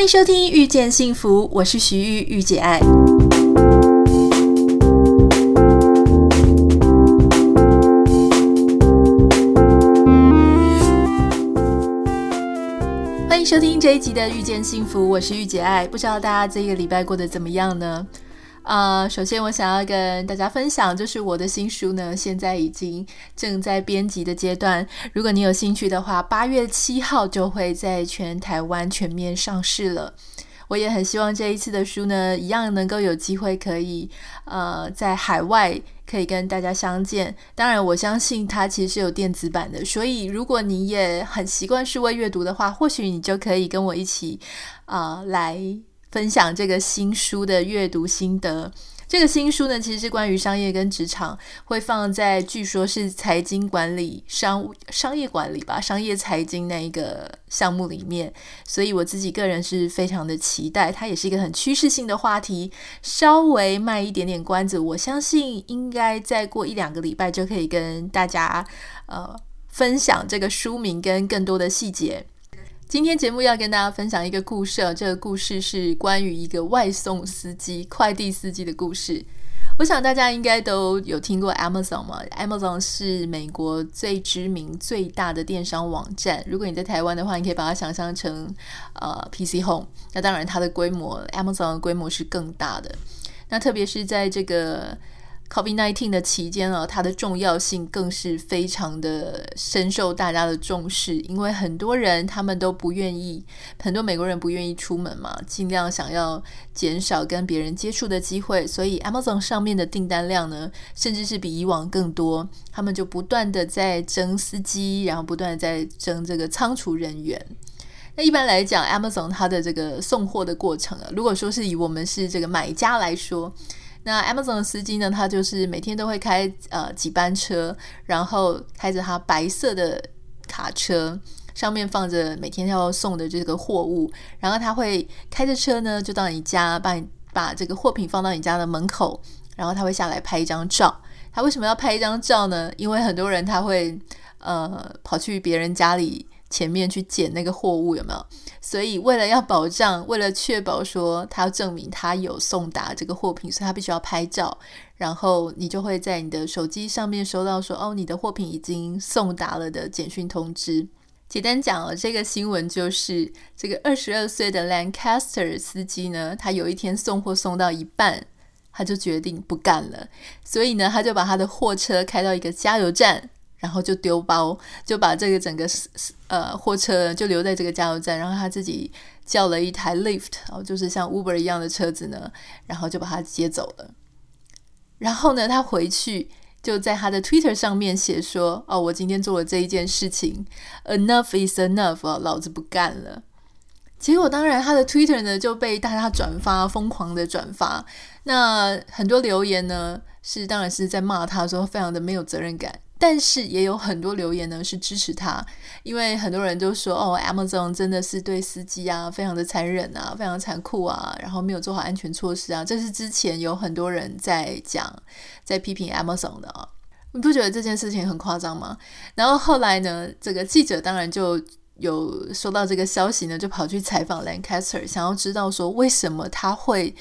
欢迎收听《遇见幸福》，我是徐玉玉姐爱。欢迎收听这一集的《遇见幸福》，我是玉姐爱。不知道大家这个礼拜过得怎么样呢？啊、呃，首先我想要跟大家分享，就是我的新书呢，现在已经正在编辑的阶段。如果你有兴趣的话，八月七号就会在全台湾全面上市了。我也很希望这一次的书呢，一样能够有机会可以，呃，在海外可以跟大家相见。当然，我相信它其实是有电子版的，所以如果你也很习惯数位阅读的话，或许你就可以跟我一起，啊、呃，来。分享这个新书的阅读心得。这个新书呢，其实是关于商业跟职场，会放在据说是财经管理、商商业管理吧，商业财经那一个项目里面。所以我自己个人是非常的期待，它也是一个很趋势性的话题。稍微卖一点点关子，我相信应该再过一两个礼拜就可以跟大家呃分享这个书名跟更多的细节。今天节目要跟大家分享一个故事，这个故事是关于一个外送司机、快递司机的故事。我想大家应该都有听过 Amazon 嘛，Amazon 是美国最知名、最大的电商网站。如果你在台湾的话，你可以把它想象成呃 PC Home。那当然，它的规模，Amazon 的规模是更大的。那特别是在这个 COVID-19 的期间啊，它的重要性更是非常的深受大家的重视，因为很多人他们都不愿意，很多美国人不愿意出门嘛，尽量想要减少跟别人接触的机会，所以 Amazon 上面的订单量呢，甚至是比以往更多，他们就不断的在争司机，然后不断的在争这个仓储人员。那一般来讲，Amazon 它的这个送货的过程啊，如果说是以我们是这个买家来说，那 Amazon 的司机呢，他就是每天都会开呃几班车，然后开着他白色的卡车，上面放着每天要送的这个货物，然后他会开着车呢，就到你家，把你把这个货品放到你家的门口，然后他会下来拍一张照。他为什么要拍一张照呢？因为很多人他会呃跑去别人家里。前面去捡那个货物有没有？所以为了要保障，为了确保说他要证明他有送达这个货品，所以他必须要拍照，然后你就会在你的手机上面收到说哦，你的货品已经送达了的简讯通知。简单讲哦，这个新闻就是这个二十二岁的 Lancaster 司机呢，他有一天送货送到一半，他就决定不干了，所以呢，他就把他的货车开到一个加油站。然后就丢包，就把这个整个呃货车就留在这个加油站，然后他自己叫了一台 lift 哦，就是像 Uber 一样的车子呢，然后就把他接走了。然后呢，他回去就在他的 Twitter 上面写说：“哦，我今天做了这一件事情，Enough is enough，哦，老子不干了。”结果当然他的 Twitter 呢就被大家转发，疯狂的转发。那很多留言呢是当然是在骂他说非常的没有责任感。但是也有很多留言呢是支持他，因为很多人都说哦，Amazon 真的是对司机啊非常的残忍啊，非常残酷啊，然后没有做好安全措施啊，这是之前有很多人在讲，在批评 Amazon 的啊，你不觉得这件事情很夸张吗？然后后来呢，这个记者当然就有收到这个消息呢，就跑去采访 Lancaster，想要知道说为什么他会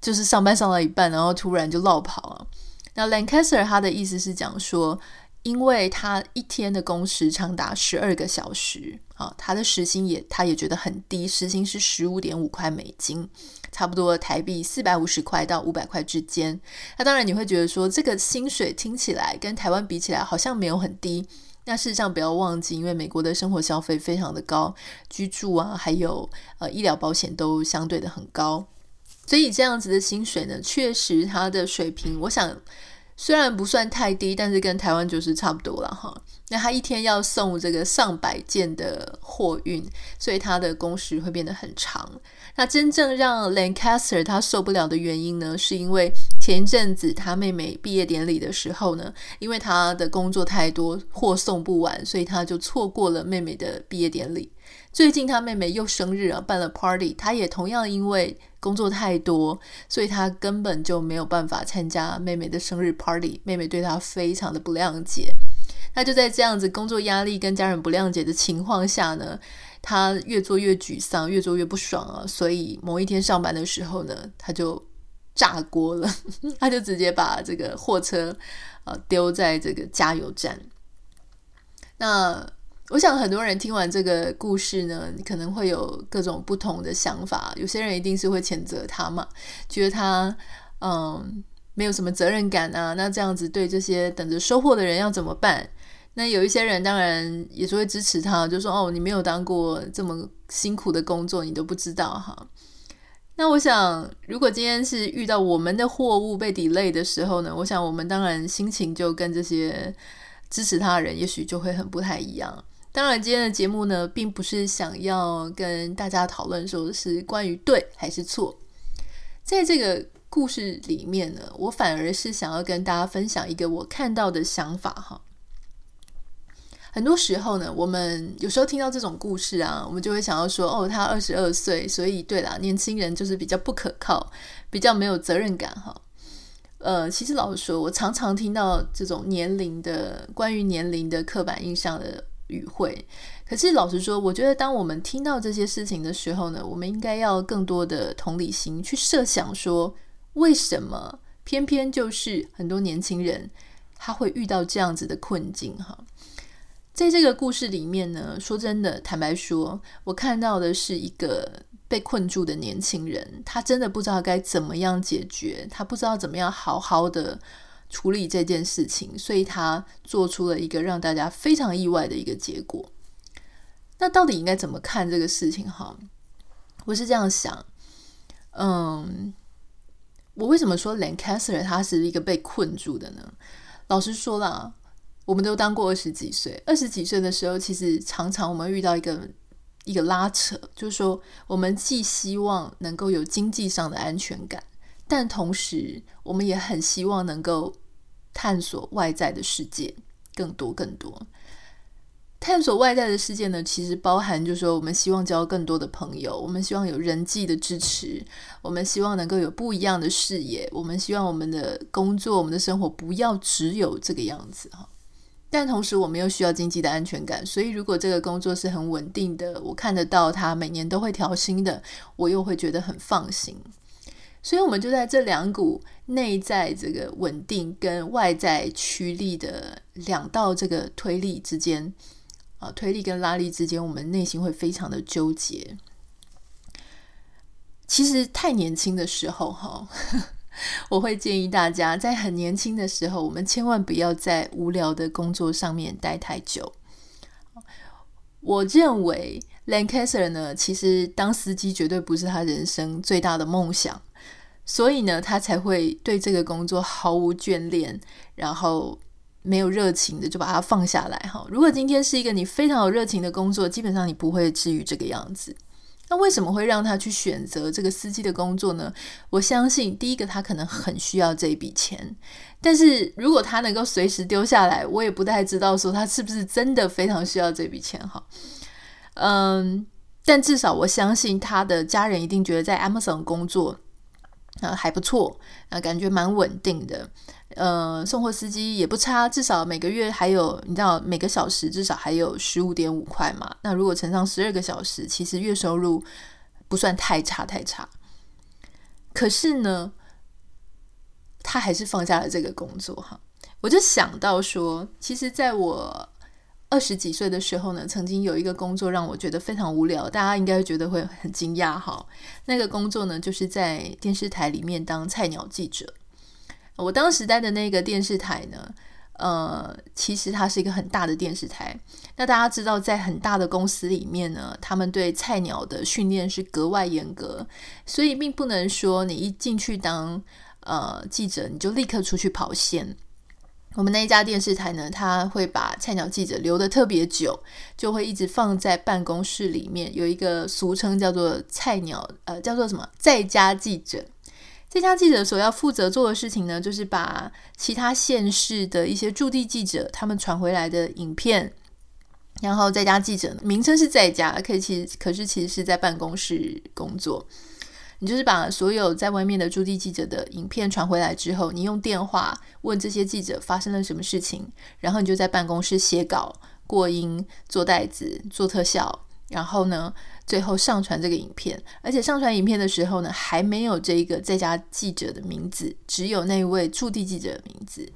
就是上班上到一半，然后突然就落跑啊。那 Lancaster 他的意思是讲说，因为他一天的工时长达十二个小时，啊，他的时薪也他也觉得很低，时薪是十五点五块美金，差不多台币四百五十块到五百块之间。那当然你会觉得说，这个薪水听起来跟台湾比起来好像没有很低。那事实上不要忘记，因为美国的生活消费非常的高，居住啊还有呃医疗保险都相对的很高。所以这样子的薪水呢，确实它的水平，我想虽然不算太低，但是跟台湾就是差不多了哈。那他一天要送这个上百件的货运，所以他的工时会变得很长。那真正让 Lancaster 他受不了的原因呢，是因为前阵子他妹妹毕业典礼的时候呢，因为他的工作太多，货送不完，所以他就错过了妹妹的毕业典礼。最近他妹妹又生日啊，办了 party，他也同样因为工作太多，所以他根本就没有办法参加妹妹的生日 party。妹妹对他非常的不谅解，那就在这样子工作压力跟家人不谅解的情况下呢，他越做越沮丧，越做越不爽啊，所以某一天上班的时候呢，他就炸锅了，他就直接把这个货车呃丢在这个加油站。那我想很多人听完这个故事呢，可能会有各种不同的想法。有些人一定是会谴责他嘛，觉得他嗯没有什么责任感啊。那这样子对这些等着收货的人要怎么办？那有一些人当然也是会支持他，就说哦，你没有当过这么辛苦的工作，你都不知道哈。那我想，如果今天是遇到我们的货物被 delay 的时候呢，我想我们当然心情就跟这些支持他的人也许就会很不太一样。当然，今天的节目呢，并不是想要跟大家讨论说是关于对还是错。在这个故事里面呢，我反而是想要跟大家分享一个我看到的想法哈。很多时候呢，我们有时候听到这种故事啊，我们就会想要说，哦，他二十二岁，所以对啦，年轻人就是比较不可靠，比较没有责任感哈。呃，其实老实说，我常常听到这种年龄的关于年龄的刻板印象的。语汇，可是老实说，我觉得当我们听到这些事情的时候呢，我们应该要更多的同理心去设想说，为什么偏偏就是很多年轻人他会遇到这样子的困境？哈，在这个故事里面呢，说真的，坦白说，我看到的是一个被困住的年轻人，他真的不知道该怎么样解决，他不知道怎么样好好的。处理这件事情，所以他做出了一个让大家非常意外的一个结果。那到底应该怎么看这个事情？哈，我是这样想，嗯，我为什么说 Lancaster 他是一个被困住的呢？老实说啦，我们都当过二十几岁，二十几岁的时候，其实常常我们遇到一个一个拉扯，就是说，我们既希望能够有经济上的安全感。但同时，我们也很希望能够探索外在的世界更多更多。探索外在的世界呢，其实包含就是说，我们希望交更多的朋友，我们希望有人际的支持，我们希望能够有不一样的视野，我们希望我们的工作、我们的生活不要只有这个样子哈。但同时，我们又需要经济的安全感，所以如果这个工作是很稳定的，我看得到它每年都会调薪的，我又会觉得很放心。所以，我们就在这两股内在这个稳定跟外在驱力的两道这个推力之间，啊，推力跟拉力之间，我们内心会非常的纠结。其实太年轻的时候，哈，我会建议大家在很年轻的时候，我们千万不要在无聊的工作上面待太久。我认为 Lancaster 呢，其实当司机绝对不是他人生最大的梦想。所以呢，他才会对这个工作毫无眷恋，然后没有热情的就把它放下来哈。如果今天是一个你非常有热情的工作，基本上你不会至于这个样子。那为什么会让他去选择这个司机的工作呢？我相信第一个他可能很需要这笔钱，但是如果他能够随时丢下来，我也不太知道说他是不是真的非常需要这笔钱哈。嗯，但至少我相信他的家人一定觉得在 Amazon 工作。啊，还不错，啊，感觉蛮稳定的。呃，送货司机也不差，至少每个月还有，你知道，每个小时至少还有十五点五块嘛。那如果乘上十二个小时，其实月收入不算太差太差。可是呢，他还是放下了这个工作哈。我就想到说，其实在我。二十几岁的时候呢，曾经有一个工作让我觉得非常无聊，大家应该会觉得会很惊讶哈。那个工作呢，就是在电视台里面当菜鸟记者。我当时待的那个电视台呢，呃，其实它是一个很大的电视台。那大家知道，在很大的公司里面呢，他们对菜鸟的训练是格外严格，所以并不能说你一进去当呃记者，你就立刻出去跑线。我们那一家电视台呢，他会把菜鸟记者留得特别久，就会一直放在办公室里面。有一个俗称叫做“菜鸟”，呃，叫做什么“在家记者”。在家记者所要负责做的事情呢，就是把其他县市的一些驻地记者他们传回来的影片，然后在家记者名称是在家，可以其实可是其实是在办公室工作。你就是把所有在外面的驻地记者的影片传回来之后，你用电话问这些记者发生了什么事情，然后你就在办公室写稿、过音、做袋子、做特效，然后呢，最后上传这个影片，而且上传影片的时候呢，还没有这个在家记者的名字，只有那位驻地记者的名字。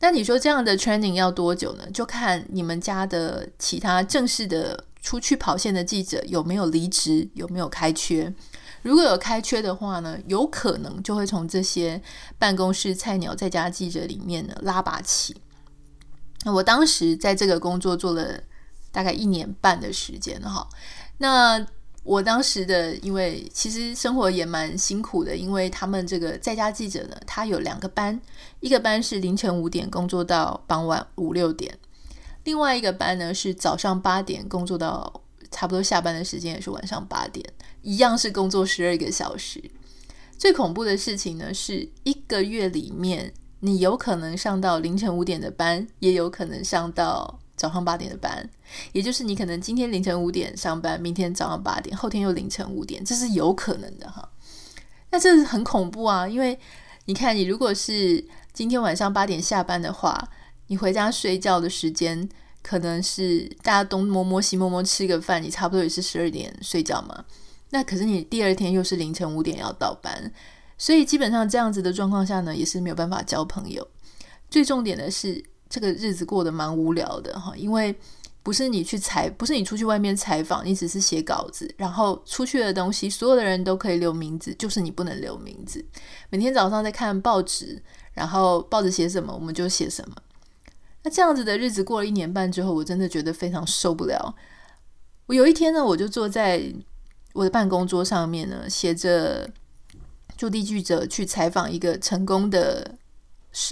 那你说这样的 training 要多久呢？就看你们家的其他正式的出去跑线的记者有没有离职，有没有开缺。如果有开缺的话呢，有可能就会从这些办公室菜鸟在家记者里面呢拉拔起。那我当时在这个工作做了大概一年半的时间哈。那我当时的，因为其实生活也蛮辛苦的，因为他们这个在家记者呢，他有两个班，一个班是凌晨五点工作到傍晚五六点，另外一个班呢是早上八点工作到差不多下班的时间也是晚上八点。一样是工作十二个小时。最恐怖的事情呢，是一个月里面，你有可能上到凌晨五点的班，也有可能上到早上八点的班。也就是你可能今天凌晨五点上班，明天早上八点，后天又凌晨五点，这是有可能的哈。那这是很恐怖啊，因为你看，你如果是今天晚上八点下班的话，你回家睡觉的时间可能是大家东摸摸西摸摸吃个饭，你差不多也是十二点睡觉嘛。那可是你第二天又是凌晨五点要到班，所以基本上这样子的状况下呢，也是没有办法交朋友。最重点的是，这个日子过得蛮无聊的哈，因为不是你去采，不是你出去外面采访，你只是写稿子，然后出去的东西所有的人都可以留名字，就是你不能留名字。每天早上在看报纸，然后报纸写什么我们就写什么。这样子的日子过了一年半之后，我真的觉得非常受不了。我有一天呢，我就坐在。我的办公桌上面呢，写着驻地记者去采访一个成功的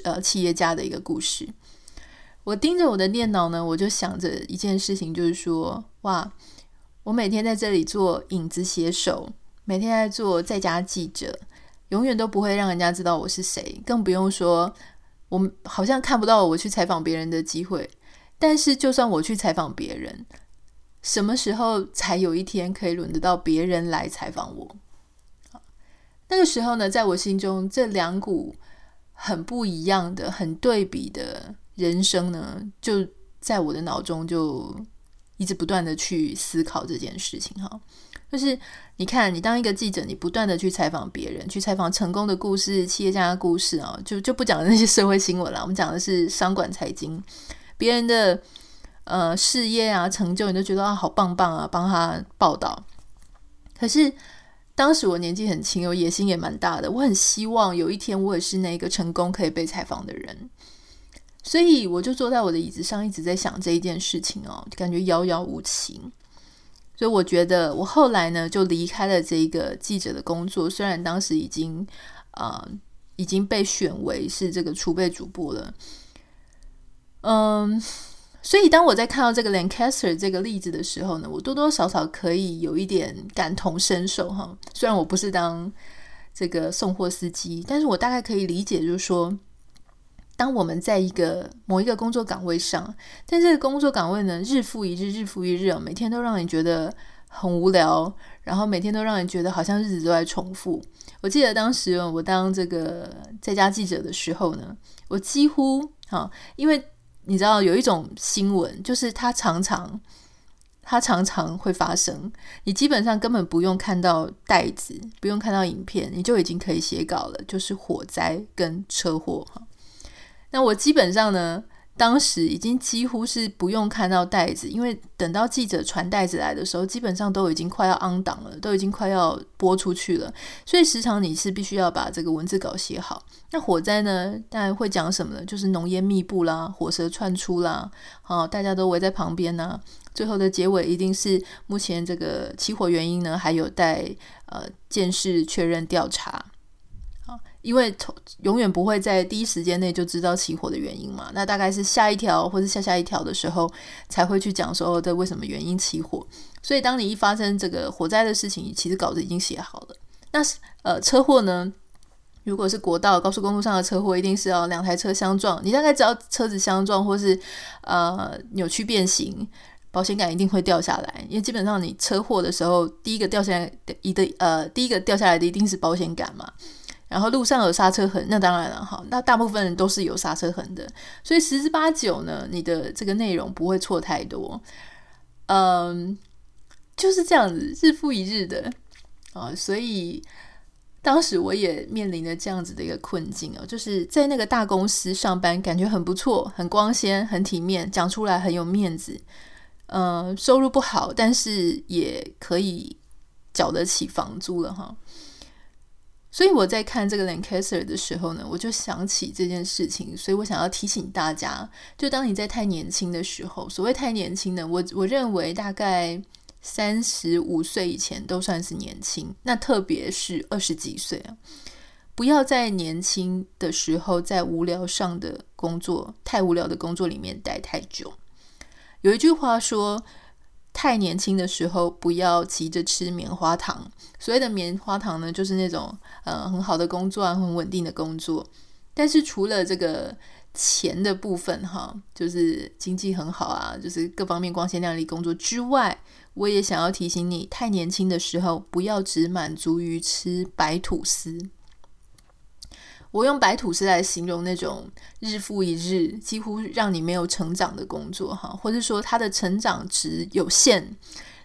呃企业家的一个故事。我盯着我的电脑呢，我就想着一件事情，就是说，哇，我每天在这里做影子写手，每天在做在家记者，永远都不会让人家知道我是谁，更不用说我们好像看不到我去采访别人的机会。但是，就算我去采访别人，什么时候才有一天可以轮得到别人来采访我？那个时候呢，在我心中，这两股很不一样的、很对比的人生呢，就在我的脑中就一直不断的去思考这件事情。哈，就是你看，你当一个记者，你不断的去采访别人，去采访成功的故事、企业家的故事啊，就就不讲那些社会新闻了，我们讲的是商管财经，别人的。呃，事业啊，成就，你都觉得啊，好棒棒啊，帮他报道。可是当时我年纪很轻，我野心也蛮大的，我很希望有一天我也是那个成功可以被采访的人。所以我就坐在我的椅子上，一直在想这一件事情哦，感觉遥遥无期。所以我觉得我后来呢，就离开了这个记者的工作，虽然当时已经、呃、已经被选为是这个储备主播了，嗯。所以，当我在看到这个 Lancaster 这个例子的时候呢，我多多少少可以有一点感同身受哈。虽然我不是当这个送货司机，但是我大概可以理解，就是说，当我们在一个某一个工作岗位上，但这个工作岗位呢，日复一日，日复一日，每天都让你觉得很无聊，然后每天都让你觉得好像日子都在重复。我记得当时我当这个在家记者的时候呢，我几乎哈，因为。你知道有一种新闻，就是它常常，它常常会发生。你基本上根本不用看到袋子，不用看到影片，你就已经可以写稿了。就是火灾跟车祸哈。那我基本上呢，当时已经几乎是不用看到袋子，因为等到记者传袋子来的时候，基本上都已经快要 on 档了，都已经快要播出去了。所以时常你是必须要把这个文字稿写好。那火灾呢，当然会讲什么呢？就是浓烟密布啦，火舌窜出啦，好，大家都围在旁边呢。最后的结尾一定是目前这个起火原因呢，还有待呃鉴识确认调查。因为永远不会在第一时间内就知道起火的原因嘛，那大概是下一条或者下下一条的时候才会去讲说这为什么原因起火。所以当你一发生这个火灾的事情，其实稿子已经写好了。那呃车祸呢？如果是国道高速公路上的车祸，一定是要两台车相撞，你大概知道车子相撞或是呃扭曲变形，保险杆一定会掉下来，因为基本上你车祸的时候，第一个掉下来的一个呃第一个掉下来的一定是保险杆嘛。然后路上有刹车痕，那当然了哈，那大部分人都是有刹车痕的，所以十之八九呢，你的这个内容不会错太多。嗯，就是这样子，日复一日的啊，所以当时我也面临了这样子的一个困境哦，就是在那个大公司上班，感觉很不错，很光鲜，很体面，讲出来很有面子，呃，收入不好，但是也可以缴得起房租了哈。所以我在看这个 Lancaster 的时候呢，我就想起这件事情，所以我想要提醒大家，就当你在太年轻的时候，所谓太年轻呢，我我认为大概三十五岁以前都算是年轻，那特别是二十几岁啊，不要在年轻的时候在无聊上的工作，太无聊的工作里面待太久。有一句话说，太年轻的时候，不要急着吃棉花糖。所谓的棉花糖呢，就是那种呃很好的工作啊，很稳定的工作。但是除了这个钱的部分哈，就是经济很好啊，就是各方面光鲜亮丽工作之外，我也想要提醒你，太年轻的时候，不要只满足于吃白吐司。我用白吐司来形容那种日复一日、几乎让你没有成长的工作，哈，或者说它的成长值有限，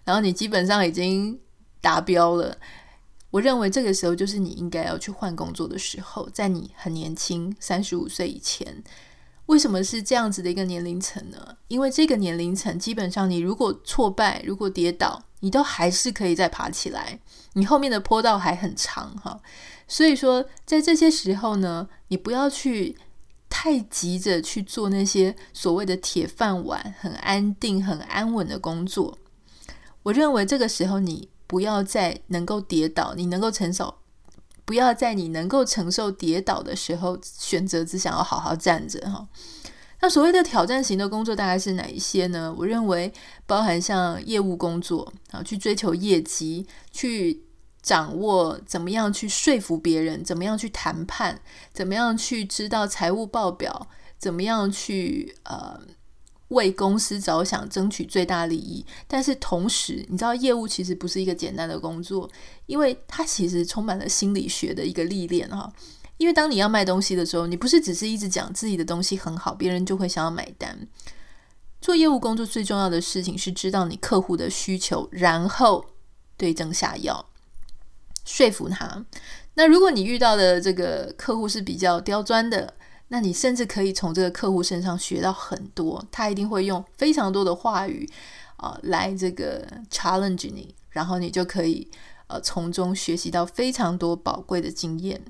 然后你基本上已经达标了。我认为这个时候就是你应该要去换工作的时候，在你很年轻，三十五岁以前。为什么是这样子的一个年龄层呢？因为这个年龄层基本上，你如果挫败，如果跌倒，你都还是可以再爬起来，你后面的坡道还很长，哈。所以说，在这些时候呢，你不要去太急着去做那些所谓的铁饭碗、很安定、很安稳的工作。我认为这个时候，你不要在能够跌倒、你能够承受，不要在你能够承受跌倒的时候选择只想要好好站着哈。那所谓的挑战型的工作大概是哪一些呢？我认为包含像业务工作啊，去追求业绩，去。掌握怎么样去说服别人，怎么样去谈判，怎么样去知道财务报表，怎么样去呃为公司着想，争取最大利益。但是同时，你知道业务其实不是一个简单的工作，因为它其实充满了心理学的一个历练哈。因为当你要卖东西的时候，你不是只是一直讲自己的东西很好，别人就会想要买单。做业务工作最重要的事情是知道你客户的需求，然后对症下药。说服他。那如果你遇到的这个客户是比较刁钻的，那你甚至可以从这个客户身上学到很多。他一定会用非常多的话语啊、来这个 challenge 你，然后你就可以呃从中学习到非常多宝贵的经验。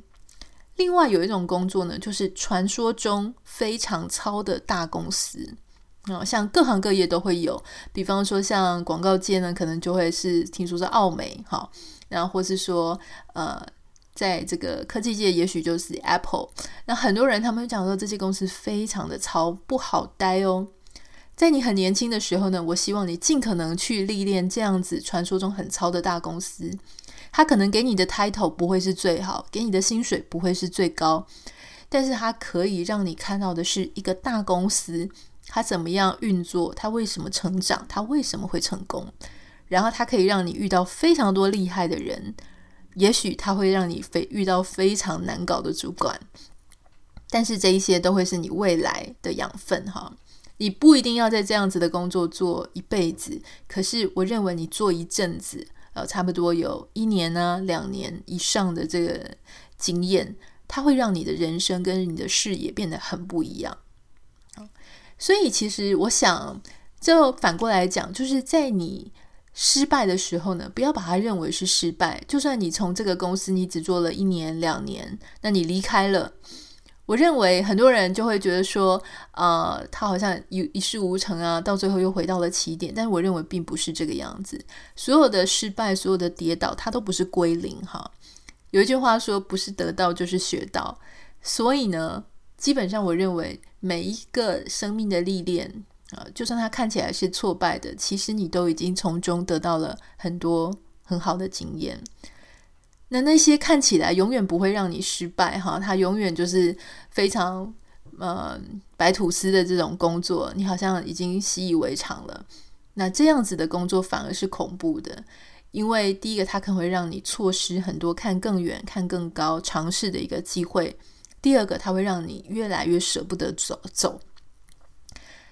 另外有一种工作呢，就是传说中非常糙的大公司啊、像各行各业都会有。比方说像广告界呢，可能就会是听说是奥美哈。然后，或是说，呃，在这个科技界，也许就是 Apple。那很多人他们讲说，这些公司非常的糙，不好待哦。在你很年轻的时候呢，我希望你尽可能去历练这样子传说中很糙的大公司。它可能给你的 title 不会是最好，给你的薪水不会是最高，但是它可以让你看到的是一个大公司，它怎么样运作，它为什么成长，它为什么会成功。然后他可以让你遇到非常多厉害的人，也许他会让你非遇到非常难搞的主管，但是这一些都会是你未来的养分哈。你不一定要在这样子的工作做一辈子，可是我认为你做一阵子，呃，差不多有一年呢、两年以上的这个经验，它会让你的人生跟你的视野变得很不一样。所以其实我想，就反过来讲，就是在你。失败的时候呢，不要把它认为是失败。就算你从这个公司你只做了一年两年，那你离开了，我认为很多人就会觉得说，呃，他好像一一事无成啊，到最后又回到了起点。但是我认为并不是这个样子，所有的失败，所有的跌倒，它都不是归零哈。有一句话说，不是得到就是学到，所以呢，基本上我认为每一个生命的历练。啊，就算他看起来是挫败的，其实你都已经从中得到了很多很好的经验。那那些看起来永远不会让你失败哈，他永远就是非常呃白吐司的这种工作，你好像已经习以为常了。那这样子的工作反而是恐怖的，因为第一个，它可能会让你错失很多看更远、看更高、尝试的一个机会；第二个，它会让你越来越舍不得走走。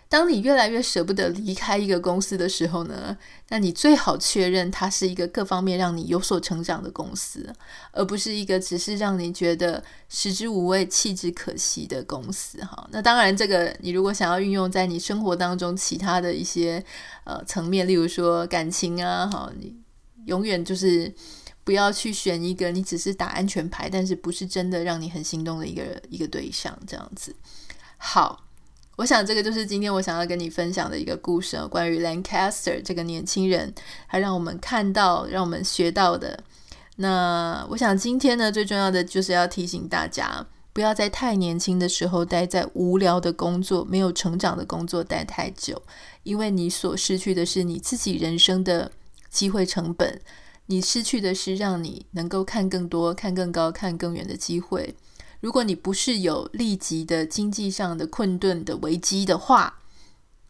当你越来越舍不得离开一个公司的时候呢，那你最好确认它是一个各方面让你有所成长的公司，而不是一个只是让你觉得食之无味、弃之可惜的公司。哈，那当然，这个你如果想要运用在你生活当中其他的一些呃层面，例如说感情啊，哈，你永远就是不要去选一个你只是打安全牌，但是不是真的让你很心动的一个一个对象，这样子。好。我想这个就是今天我想要跟你分享的一个故事，关于 Lancaster 这个年轻人，还让我们看到、让我们学到的。那我想今天呢，最重要的就是要提醒大家，不要在太年轻的时候待在无聊的工作、没有成长的工作待太久，因为你所失去的是你自己人生的机会成本，你失去的是让你能够看更多、看更高、看更远的机会。如果你不是有立即的经济上的困顿的危机的话，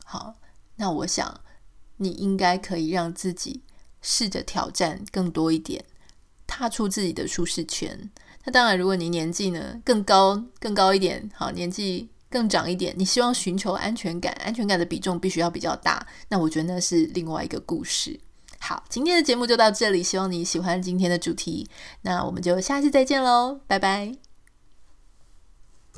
好，那我想你应该可以让自己试着挑战更多一点，踏出自己的舒适圈。那当然，如果你年纪呢更高更高一点，好，年纪更长一点，你希望寻求安全感，安全感的比重必须要比较大，那我觉得那是另外一个故事。好，今天的节目就到这里，希望你喜欢今天的主题，那我们就下次再见喽，拜拜。